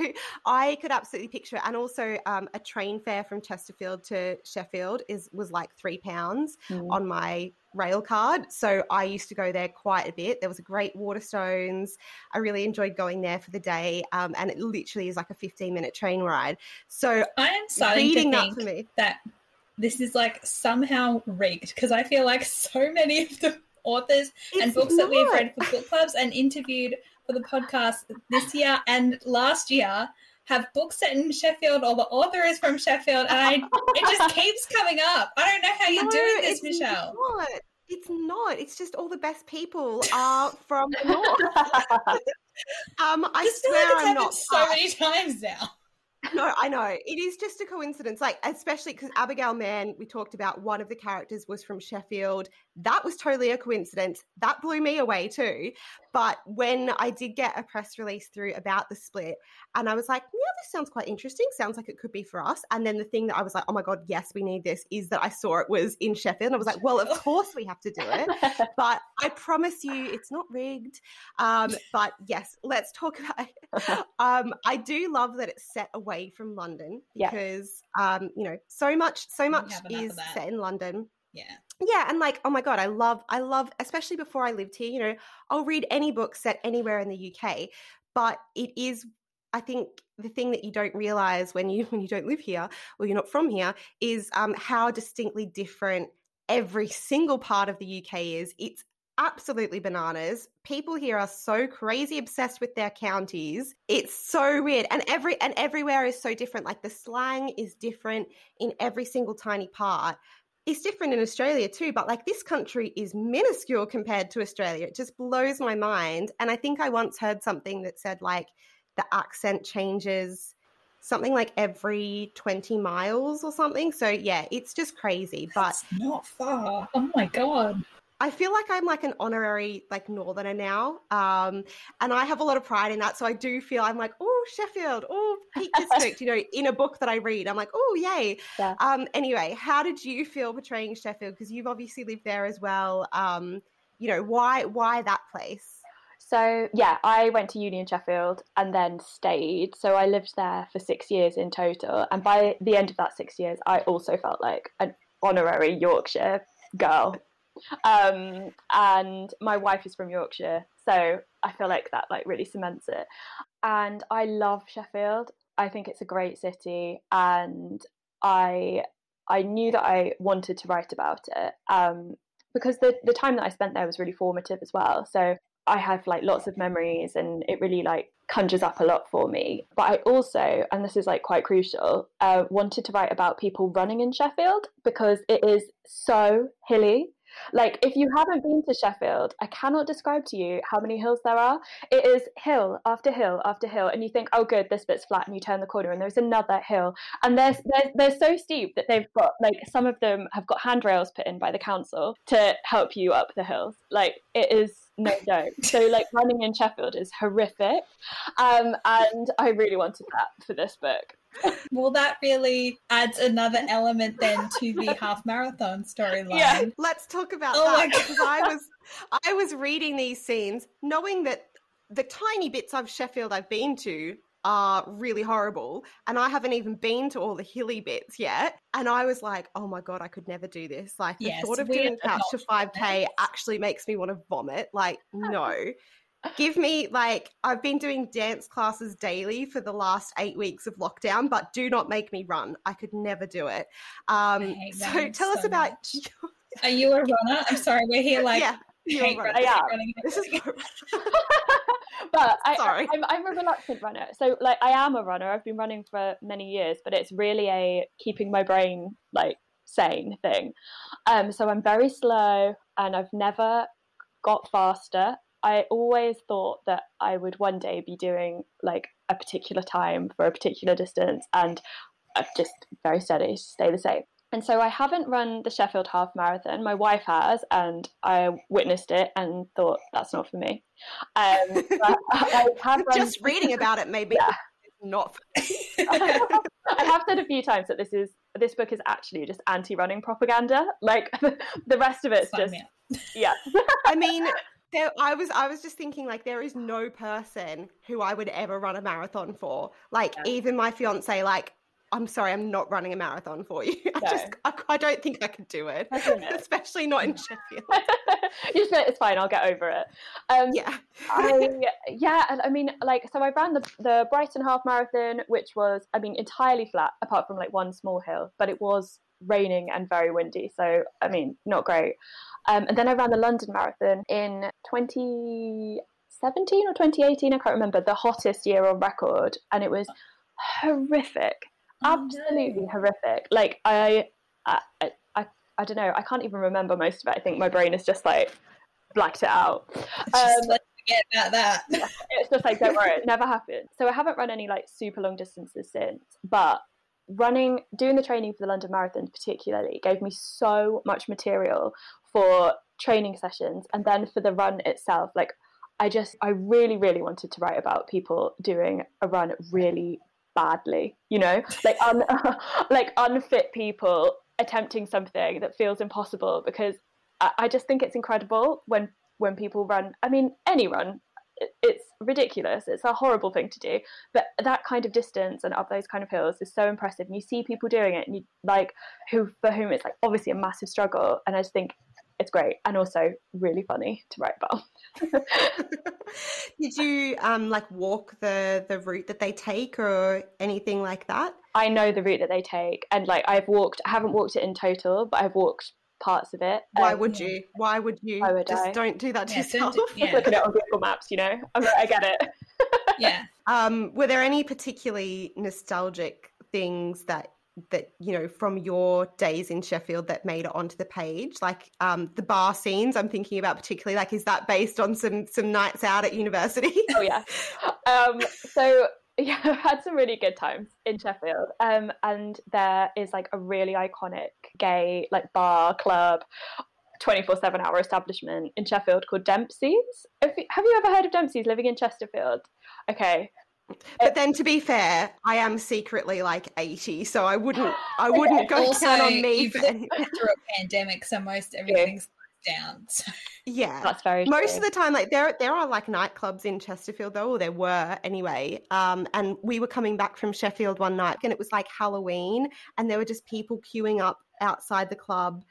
I could absolutely picture it, and also um, a train fare from Chesterfield to Sheffield is was like three pounds mm. on my rail card. So I used to go there quite a bit. There was a great Waterstones. I really enjoyed going there for the day, um, and it literally is like a fifteen minute train ride. So I am starting to think that, that this is like somehow rigged because I feel like so many of the authors it's and books not. that we've read for book clubs and interviewed for the podcast this year and last year have books set in Sheffield or the author is from Sheffield and I it just keeps coming up. I don't know how you're no, doing this, Michelle. Not. It's not. It's just all the best people are from the north. um, I just swear like I'm not so many times now. no, I know. It is just a coincidence. Like, especially because Abigail Mann, we talked about one of the characters was from Sheffield. That was totally a coincidence. That blew me away too. But when I did get a press release through about the split, and I was like, yeah, this sounds quite interesting. Sounds like it could be for us. And then the thing that I was like, oh my God, yes, we need this is that I saw it was in Sheffield. And I was like, well, of course we have to do it. but I promise you, it's not rigged. Um, but yes, let's talk about it. Um, I do love that it's set away from London because, yeah. um, you know, so much, so much is set in London. Yeah yeah and like oh my god i love i love especially before i lived here you know i'll read any book set anywhere in the uk but it is i think the thing that you don't realize when you when you don't live here or you're not from here is um, how distinctly different every single part of the uk is it's absolutely bananas. People here are so crazy obsessed with their counties. It's so weird. And every and everywhere is so different. Like the slang is different in every single tiny part it's different in Australia too, but like this country is minuscule compared to Australia. It just blows my mind. And I think I once heard something that said like the accent changes something like every 20 miles or something. So yeah, it's just crazy. But not far. Oh my god. I feel like I'm like an honorary like northerner now, um, and I have a lot of pride in that. So I do feel I'm like, oh Sheffield, oh Peak District, you know, in a book that I read, I'm like, oh yay. Yeah. Um, anyway, how did you feel portraying Sheffield? Because you've obviously lived there as well. Um, you know, why why that place? So yeah, I went to uni in Sheffield and then stayed. So I lived there for six years in total, and by the end of that six years, I also felt like an honorary Yorkshire girl um, and my wife is from Yorkshire, so I feel like that like really cements it. And I love Sheffield. I think it's a great city, and I I knew that I wanted to write about it um, because the the time that I spent there was really formative as well. So I have like lots of memories, and it really like conjures up a lot for me. But I also, and this is like quite crucial, uh, wanted to write about people running in Sheffield because it is so hilly like, if you haven't been to Sheffield, I cannot describe to you how many hills there are. It is hill after hill after hill, and you think, oh, good, this bit's flat, and you turn the corner, and there's another hill, and they're, they're, they're so steep that they've got, like, some of them have got handrails put in by the council to help you up the hills. Like, it is no joke. So, like, running in Sheffield is horrific, um, and I really wanted that for this book well, that really adds another element then to the half marathon storyline. Yeah, let's talk about oh that because I was I was reading these scenes knowing that the tiny bits of Sheffield I've been to are really horrible and I haven't even been to all the hilly bits yet and I was like oh my god I could never do this. Like the yes, thought of doing couch to 5k actually makes me want to vomit like no give me like I've been doing dance classes daily for the last eight weeks of lockdown, but do not make me run. I could never do it. Um, so tell so us about. Are you a runner? I'm sorry, we're here like. Yeah. Hate running, yeah. running. This is but I, Sorry. I'm, I'm a reluctant runner. So, like, I am a runner. I've been running for many years, but it's really a keeping my brain like sane thing. Um, so I'm very slow, and I've never got faster I always thought that I would one day be doing like a particular time for a particular distance, and I've just very steady, stay the same. And so I haven't run the Sheffield Half Marathon. My wife has, and I witnessed it and thought that's not for me. Um, I have run- just reading about it, maybe. Yeah. Not. I have said a few times that this is this book is actually just anti-running propaganda. Like the rest of it's just yeah. I mean, there, I was I was just thinking like there is no person who I would ever run a marathon for. Like yeah. even my fiance, like I'm sorry, I'm not running a marathon for you. I no. just I, I, don't think I could do it, especially not in Sheffield. you just it's fine. I'll get over it. Um, yeah, I, yeah, and I mean, like, so I ran the the Brighton half marathon, which was, I mean, entirely flat apart from like one small hill, but it was raining and very windy. So I mean, not great. Um, and then I ran the London Marathon in 2017 or 2018, I can't remember, the hottest year on record. And it was horrific. Oh, absolutely no. horrific. Like, I, I, I, I, don't know, I can't even remember most of it. I think my brain is just like blacked it out. Um, forget about that. it's just like, don't worry, it never happened. So I haven't run any like super long distances since, but running, doing the training for the London Marathon particularly gave me so much material for training sessions and then for the run itself. Like, I just, I really, really wanted to write about people doing a run really badly, you know, like un, like unfit people attempting something that feels impossible because I, I just think it's incredible when when people run. I mean, any run, it's ridiculous. It's a horrible thing to do, but that kind of distance and up those kind of hills is so impressive. And you see people doing it, and you like who for whom it's like obviously a massive struggle. And I just think it's great and also really funny to write about. Did you um, like walk the the route that they take or anything like that? I know the route that they take, and like I've walked. I haven't walked it in total, but I've walked parts of it. Why um, would you? Why would you? Why would Just I? don't do that to Yeah, yourself. don't Just look at it on Google Maps, you know. I'm like, I get it. yeah. Um, were there any particularly nostalgic things that that you know from your days in Sheffield that made it onto the page? Like um, the bar scenes, I'm thinking about particularly. Like, is that based on some some nights out at university? oh yeah. Um, so yeah, I've had some really good times in Sheffield. Um, and there is like a really iconic gay like bar club. 24 7 hour establishment in Sheffield called Dempsey's. Have you, have you ever heard of Dempsey's living in Chesterfield? Okay. But then, to be fair, I am secretly like 80, so I wouldn't I wouldn't go Also, count on me. you've For through a pandemic, so most everything's down. So. yeah, That's very most true. of the time like there there are like nightclubs in Chesterfield though or there were anyway um and we were coming back from Sheffield one night and it was like Halloween and there were just people queuing up outside the club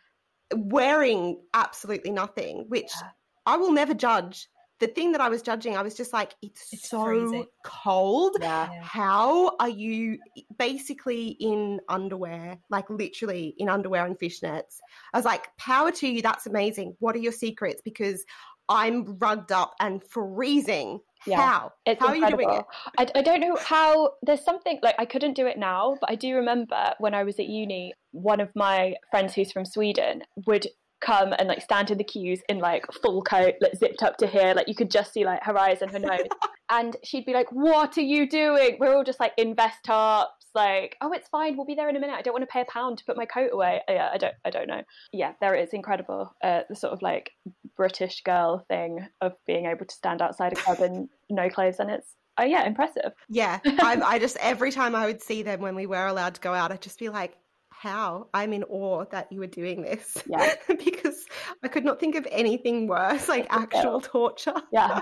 wearing absolutely nothing which Yeah. I will never judge the thing that I was judging I was just like it's, It's so freezing. cold yeah. How are you basically in underwear, like literally in underwear and fishnets? I was like, power to you, that's amazing. What are your secrets? Because I'm rugged up and freezing. Yeah, How? It's how are you doing it? I, I don't know how. There's something like I couldn't do it now, but I do remember when I was at uni, one of my friends who's from Sweden would come and like stand in the queues in like full coat, like zipped up to here, like you could just see like her eyes and her nose, and she'd be like, "What are you doing?" We're all just like in vest tops, like, "Oh, it's fine, we'll be there in a minute. I don't want to pay a pound to put my coat away." Uh, Yeah, I don't, I don't know. Yeah, there it is, incredible. Uh, the sort of like British girl thing of being able to stand outside a club in no clothes, and it's oh yeah, impressive. Yeah, I, I just every time I would see them when we were allowed to go out, I'd just be like, "How? I'm in awe that you were doing this." Yeah. because I could not think of anything worse, like actual torture. Yeah,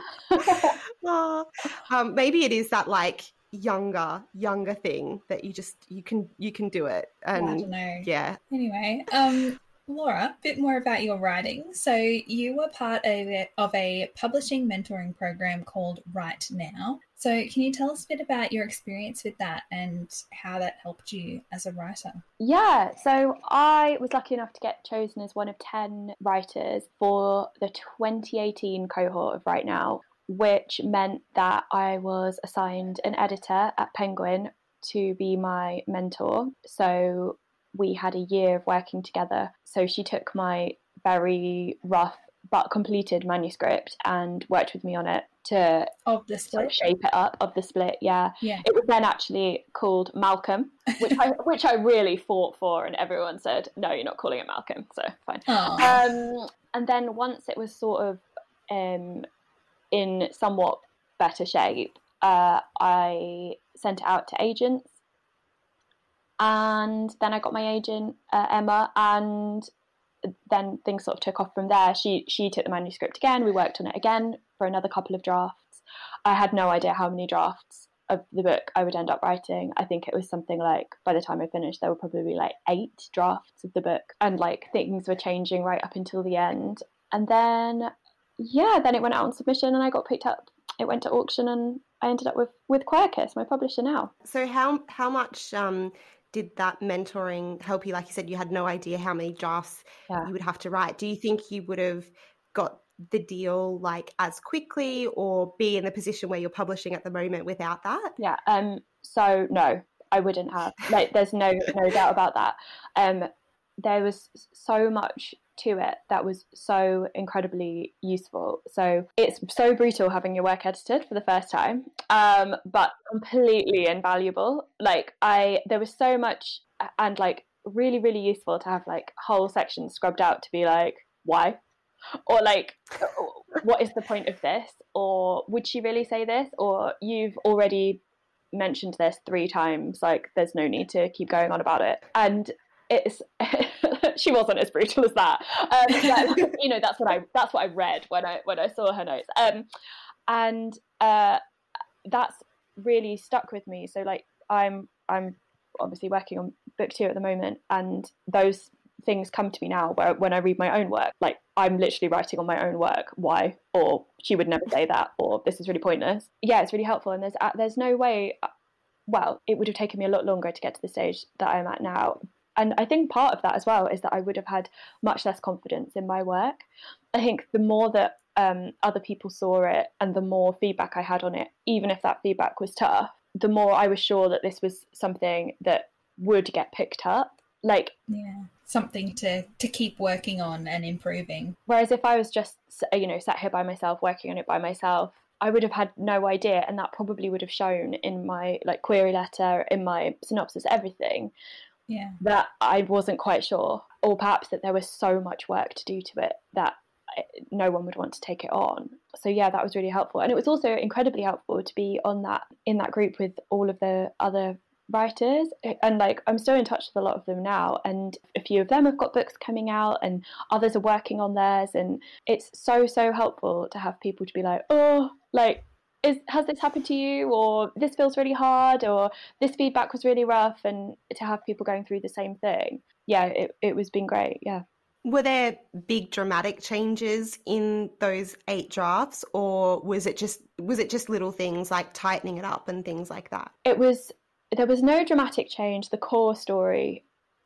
Oh, um, maybe it is that like younger, younger thing that you just you can you can do it, I and don't know. yeah, Anyway, um, Laura, a bit more about your writing. So you were part of a, of a publishing mentoring program called Write Now. So can you tell us a bit about your experience with that and how that helped you as a writer? yeah. So I was lucky enough to get chosen as one of ten writers for the 2018 cohort of Write Now, which meant that I was assigned an editor at Penguin to be my mentor. So we had a year of working together. So she took my very rough but completed manuscript and worked with me on it to Of the split? shape it up of the split. Yeah, Yeah. it was then actually called Malcolm, which I which I really fought for, and everyone said no, you're not calling it Malcolm, so fine. Um, and then once it was sort of um, in somewhat better shape, uh, I sent it out to agents, and then I got my agent uh, Emma, and then things sort of took off from there. She she took the manuscript again. We worked on it again for another couple of drafts. I had no idea how many drafts of the book I would end up writing. I think it was something like by the time I finished, there were probably like eight drafts of the book, and like things were changing right up until the end. And then, yeah, then it went out on submission, and I got picked up. It went to auction, and I ended up with with Quercus, my publisher now. So how how much um, did that mentoring help you? Like you said, you had no idea how many drafts Yeah. you would have to write. Do you think you would have got the deal like as quickly, or be in the position where you're publishing at the moment without that? Yeah. Um. So no, I wouldn't have. Like, there's no no doubt about that. Um. There was so much to it that was so incredibly useful. So it's so brutal having your work edited for the first time, um, but completely invaluable. Like I, there was so much, and like really, really useful to have like whole sections scrubbed out to be like, why? Or like, what is the point of this? Or would she really say this? Or you've already mentioned this three times. Like, there's no need to keep going on about it. And it's she wasn't as brutal as that. Um, you know, that's what I that's what I read when I when I saw her notes. Um, and uh, that's really stuck with me. So like, I'm I'm obviously working on book two at the moment, and those things come to me now where when I read my own work, like I'm literally writing on my own work. Why? Or she would never say that. Or this is really pointless. Yeah, it's really helpful. And there's uh, there's no way. Uh, well, it would have taken me a lot longer to get to the stage that I'm at now. And I think part of that as well is that I would have had much less confidence in my work. I think the more that um, other people saw it and the more feedback I had on it, even if that feedback was tough, the more I was sure that this was something that would get picked up. Like, yeah something to to keep working on and improving. Whereas if I was just you know sat here by myself working on it by myself, I would have had no idea, and that probably would have shown in my like query letter, in my synopsis, everything. Yeah, that I wasn't quite sure, or perhaps that there was so much work to do to it that eh, no one would want to take it on. So yeah, that was really helpful, and it was also incredibly helpful to be on that in that group with all of the other writers eh, and like I'm still in touch with a lot of them now and a few of them have got books coming out and others are working on theirs and it's so so helpful to have people to be like oh like is has this happened to you or this feels really hard or this feedback was really rough and to have people going through the same thing yeah it, it was been great yeah were there big dramatic changes in those eight drafts or was it just was it just little things like tightening it up and things like that it was there was no dramatic change. The core story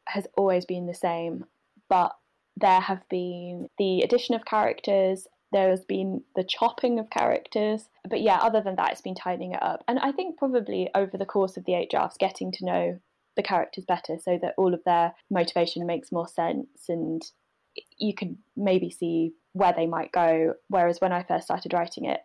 has always been the same, but there have been the addition of characters. There has been the chopping of characters. But yeah, other than that, it's been tightening it up. And I think probably over the course of the eight drafts, getting to know the characters better so that all of their motivation makes more sense and you can maybe see where they might go. Whereas when I first started writing it,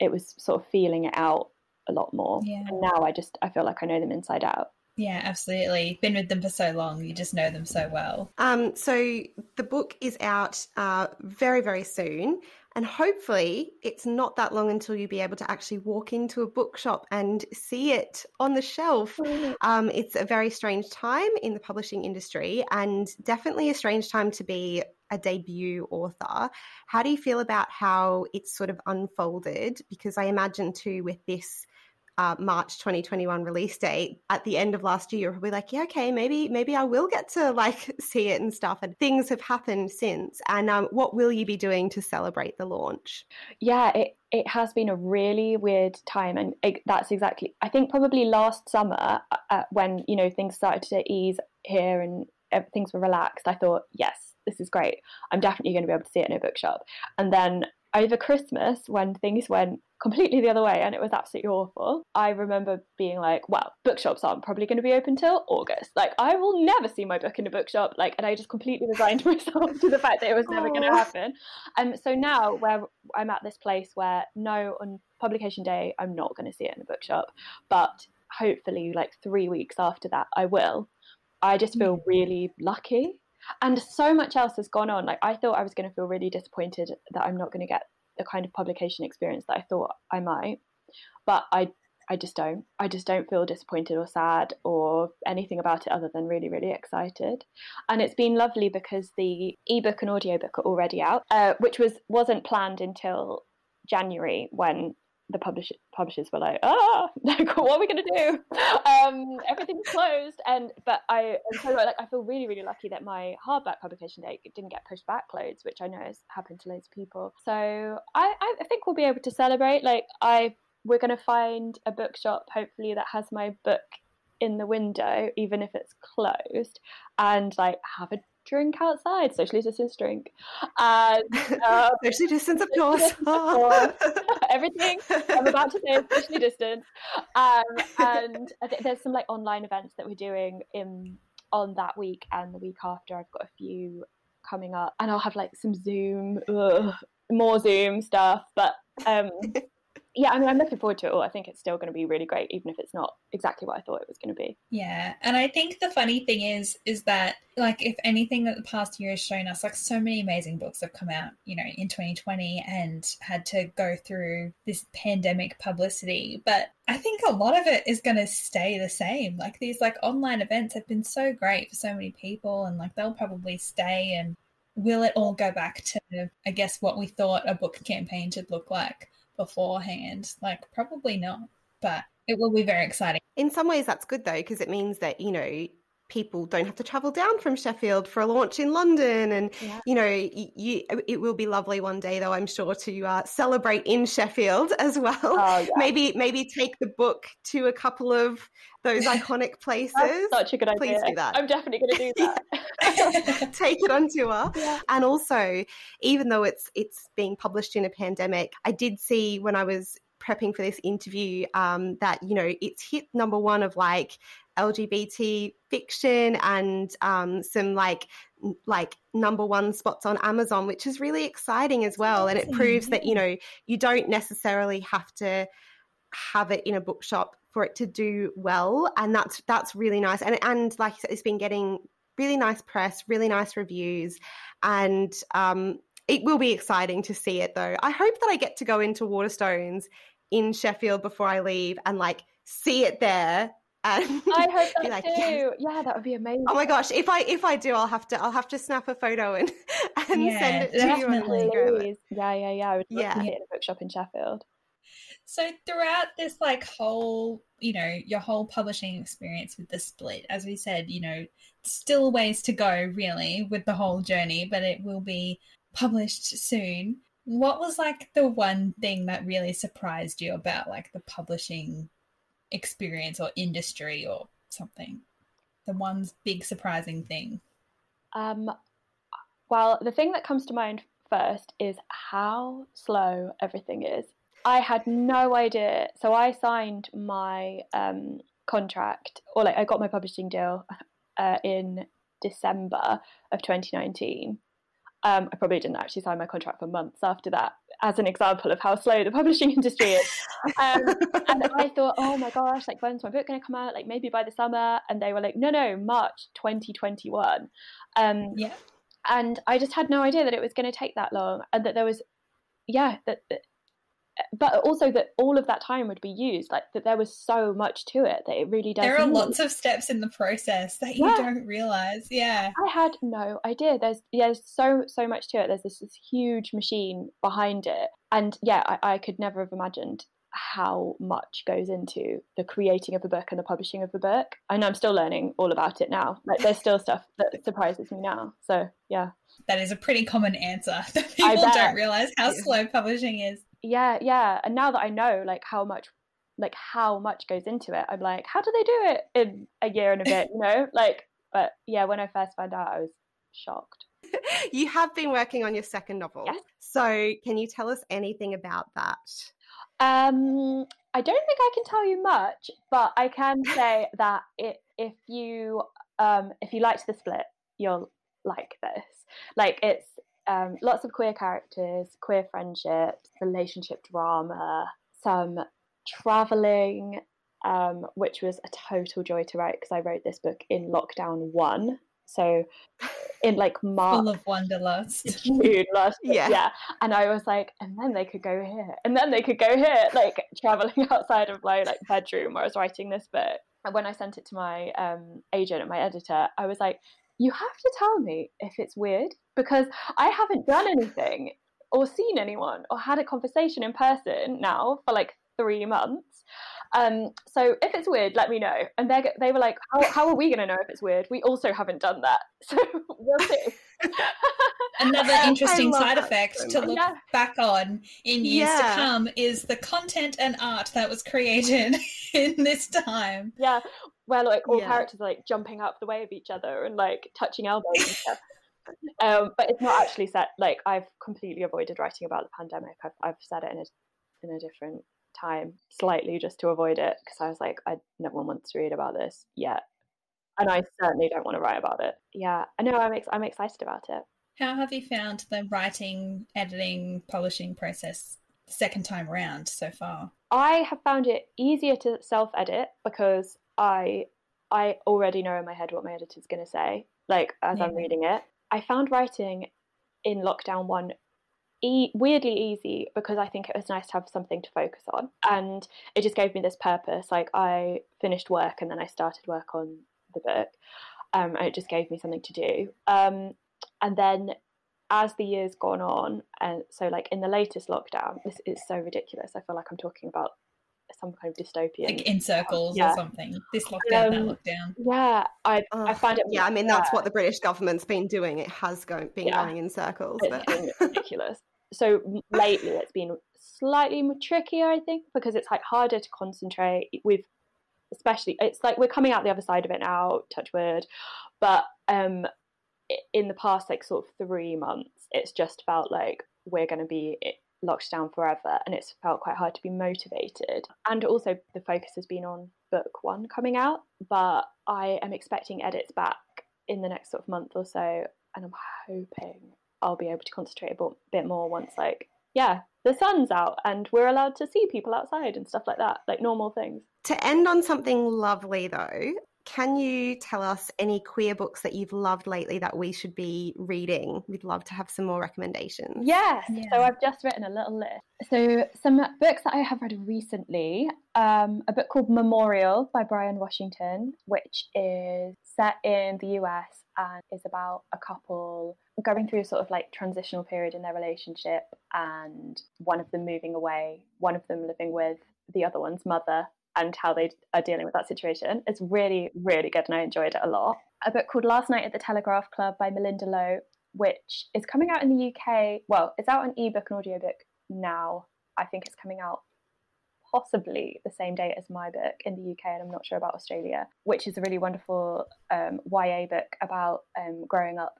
it was sort of feeling it out a lot more. Yeah. And now I just I feel like I know them inside out. Yeah, absolutely. Been with them for so long, you just know them so well. Um, so the book is out uh, very, very soon, and hopefully it's not that long until you'll be able to actually walk into a bookshop and see it on the shelf. Mm-hmm. Um, it's a very strange time in the publishing industry, and definitely a strange time to be a debut author. How do you feel about how it's sort of unfolded? Because I imagine too with this uh, March 2021 release date at the end of last year, you're probably like, yeah, okay, maybe maybe I will get to like see it and stuff. And things have happened since. And um, what will you be doing to celebrate the launch? Yeah, it it has been a really weird time, and it, that's exactly. I think probably last summer uh, uh when you know things started to ease here and things were relaxed, I thought, yes, this is great. I'm definitely going to be able to see it in a bookshop. And then over Christmas, when things went completely the other way and it was absolutely awful, I remember being like, well, bookshops aren't probably going to be open till August. Like, I will never see my book in a bookshop. Like, and I just completely resigned myself to the fact that it was never going to happen. And so now, where I'm at this place where no, on publication day, I'm not going to see it in a bookshop, but hopefully, like three weeks after that, I will. I just feel mm. really lucky and so much else has gone on. Like i thought i was going to feel really disappointed that i'm not going to get the kind of publication experience that i thought i might. But i i just don't. I just don't feel disappointed or sad or anything about it other than really really excited. And it's been lovely because the ebook and audiobook are already out uh, which was wasn't planned until january when the publish- publishers were like, ah, like, what are we going to do? Um, everything's closed. And but I, so like, I feel really, really lucky that my hardback publication date didn't get pushed back loads, which I know has happened to loads of people. So I, I think we'll be able to celebrate. Like I, we're going to find a bookshop hopefully that has my book in the window, even if it's closed, and like have a drink outside, socially distance drink. And um, socially distance, of course. Everything I'm about to say is socially distant. Um, and there's some like online events that we're doing in on that week and the week after. I've got a few coming up, and I'll have like some Zoom, ugh, more Zoom stuff. But um, yeah, I mean, I'm looking forward to it all. I think it's still going to be really great, even if it's not exactly what I thought it was going to be. Yeah, and I think the funny thing is, is that like if anything that the past year has shown us, like so many amazing books have come out, you know, in 2020 and had to go through this pandemic publicity. But I think a lot of it is going to stay the same. Like these like online events have been so great for so many people, and like they'll probably stay. And will it all go back to, I guess, what we thought a book campaign should look like? Beforehand. Like, probably not, but it will be very exciting. In some ways, that's good though, because it means that, you know, people don't have to travel down from Sheffield for a launch in London. And, yeah. you know, you, it will be lovely one day, though, I'm sure, to uh, celebrate in Sheffield as well. Oh, yeah. Maybe maybe take the book to a couple of those iconic places. That's such a good Please idea. do that. I'm definitely going to do that. take it on tour. Yeah. And also, even though it's it's being published in a pandemic, I did see when I was prepping for this interview um, that you know it's hit number one of like LGBT fiction and um, some like like number one spots on Amazon, which is really exciting as well. And it proves that you know you don't necessarily have to have it in a bookshop for it to do well, and that's that's really nice. And and like you said, it's been getting really nice press, really nice reviews, and um, it will be exciting to see it though. I hope that I get to go into Waterstones in Sheffield before I leave and like see it there and I hope that like, too. Yes. Yeah, that would be amazing. Oh my gosh, if I if I do, I'll have to I'll have to snap a photo and and yeah, send it to definitely. you on Instagram. Yeah, yeah, yeah. I would love yeah. to see it in a bookshop in Sheffield. So throughout this like whole, you know, your whole publishing experience with the split, as we said, you know, still ways to go really with the whole journey, but it will be published soon. What was like the one thing that really surprised you about like the publishing experience or industry or something? The one big surprising thing. Um, well, the thing that comes to mind first is how slow everything is. I had no idea. So I signed my um, contract, or like I got my publishing deal uh, in December of 2019. Um, I probably didn't actually sign my contract for months after that, as an example of how slow the publishing industry is. Um, and I thought, oh my gosh, like when's my book going to come out? Like maybe by the summer. And they were like, no, no, March 2021. Um, yeah. And I just had no idea that it was going to take that long, and that there was, yeah, that, that but also that all of that time would be used like that there was so much to it that it really does there are lots of steps in the process that you yeah. don't realize yeah. I had no idea. There's yeah there's so so much to it. There's this, this huge machine behind it. And yeah I, I could never have imagined how much goes into the creating of a book and the publishing of a book. And i'm still learning all about it now like there's still stuff that surprises me now. So yeah. That is a pretty common answer that people don't realize how slow publishing is yeah yeah and now that i know like how much like how much goes into it i'm like how do they do it in a year and a bit? You know like but yeah when i first found out i was shocked. You have been working on your second novel. Yes. so can you tell us anything about that? Um i don't think i can tell you much but i can say that it, if you um if you liked the split you'll like this. Like it's um, lots of queer characters, queer friendships, relationship drama, some traveling, um, which was a total joy to write because I wrote this book in lockdown one. So in like March, full of wanderlust, June last yeah. yeah. And I was like, and then they could go here, and then they could go here, like traveling outside of my like bedroom where I was writing this book. And when I sent it to my um, agent and my editor, I was like, you have to tell me if it's weird because I haven't done anything or seen anyone or had a conversation in person now for like three months. Um, so if it's weird, let me know. And they they were like, how, how are we going to know if it's weird? We also haven't done that, so we'll see. Another interesting side effect so to look yeah. back on in years yeah. to come is the content and art that was created in this time. Yeah, where like all yeah. characters are like jumping up the way of each other and like touching elbows and stuff. um, but it's not actually set. Like I've completely avoided writing about the pandemic. I've I've said it in a in a different time, slightly just to avoid it, because I was like, I no one wants to read about this yet, and I certainly don't want to write about it. Yeah, I know. I'm ex- I'm excited about it. How have you found the writing, editing, publishing process second time around so far? I have found it easier to self edit because I I already know in my head what my editor's going to say, like as yeah. I'm reading it. I found writing in lockdown one e- weirdly easy because I think it was nice to have something to focus on, and it just gave me this purpose. Like I finished work and then I started work on the book, um, and it just gave me something to do. Um, and then as the years gone on, and so like in the latest lockdown, this is so ridiculous. I feel like I'm talking about some kind of dystopian, like in circles yeah. or something. This lockdown, um, that lockdown. Yeah, I uh, I find it. Yeah, I mean that's what the British government's been doing. It has going been yeah. going in circles. It's but... ridiculous. So lately, it's been slightly more trickier, I think, because it's like harder to concentrate. We've especially it's like we're coming out the other side of it now, touch wood, but um in the past like sort of three months, it's just felt like we're going to be locked down forever, and it's felt quite hard to be motivated. And also, the focus has been on book one coming out, but I am expecting edits back in the next sort of month or so, and I'm hoping I'll be able to concentrate a bit more once, like, yeah, the sun's out and we're allowed to see people outside and stuff like that, like normal things. To end on something lovely though, can you tell us any queer books that you've loved lately that we should be reading? We'd love to have some more recommendations. Yes. Yeah. So I've just written a little list. So some books that I have read recently, um, a book called Memorial by Bryan Washington, which is set in the US and is about a couple going through a sort of like transitional period in their relationship and one of them moving away, one of them living with the other one's mother and how they are dealing with that situation. It's really, really good, and I enjoyed it a lot. A book called Last Night at the Telegraph Club by Malinda Lo, which is coming out in the UK. Well, it's out on ebook and audiobook now. I think it's coming out possibly the same day as my book in the UK, and I'm not sure about Australia, which is a really wonderful um, YA book about um, growing up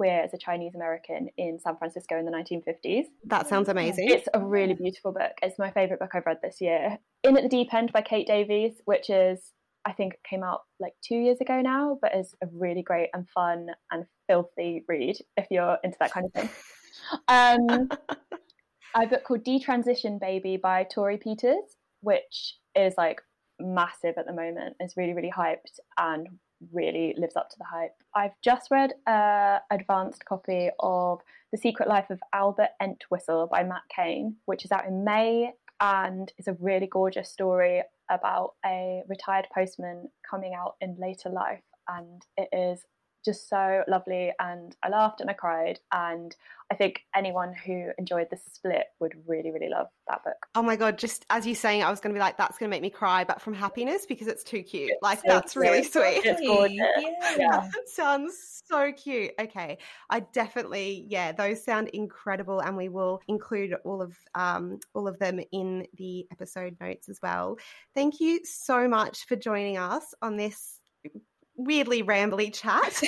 queer as a Chinese American in San Francisco in the 1950s. That sounds amazing. It's a really beautiful book. It's my favourite book I've read this year. In at the Deep End by Kate Davies, which is, I think, came out like two years ago now, but is a really great and fun and filthy read if you're into that kind of thing. Um, a book called Detransition Baby by Torrey Peters, which is like massive at the moment. It's really, really hyped and really lives up to the hype. I've just read an advanced copy of The Secret Life of Albert Entwistle by Matt Cain, which is out in May and is a really gorgeous story about a retired postman coming out in later life. And it is just so lovely and I laughed and I cried and I think anyone who enjoyed the split would really really love that book. Oh my god, just as you saying I was going to be like that's going to make me cry but from happiness because it's too cute. It's like so that's cute. really sweet. It's gorgeous. Yeah. yeah. sounds so cute. Okay. I definitely yeah, those sound incredible and we will include all of um all of them in the episode notes as well. Thank you so much for joining us on this weirdly rambly chat.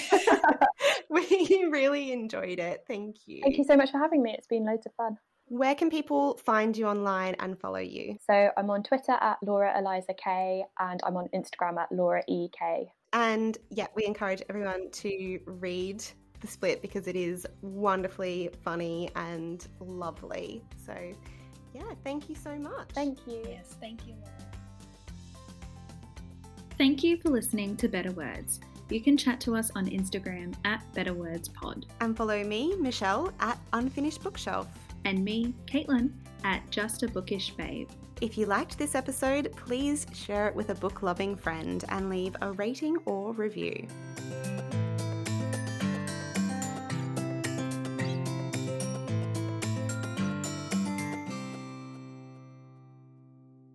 we really enjoyed it. Thank you. Thank you so much for having me. It's been loads of fun. Where can people find you online and follow you? So I'm on Twitter at Laura Eliza K and I'm on Instagram at Laura E K. And yeah, we encourage everyone to read The Split because it is wonderfully funny and lovely. So yeah, thank you so much. Thank you. Yes, thank you, Laura. Thank you for listening to Better Words. You can chat to us on Instagram at Better Words Pod. And follow me, Michelle, at Unfinished Bookshelf. And me, Caitlin, at Just a Bookish Babe. If you liked this episode, please share it with a book loving friend and leave a rating or review.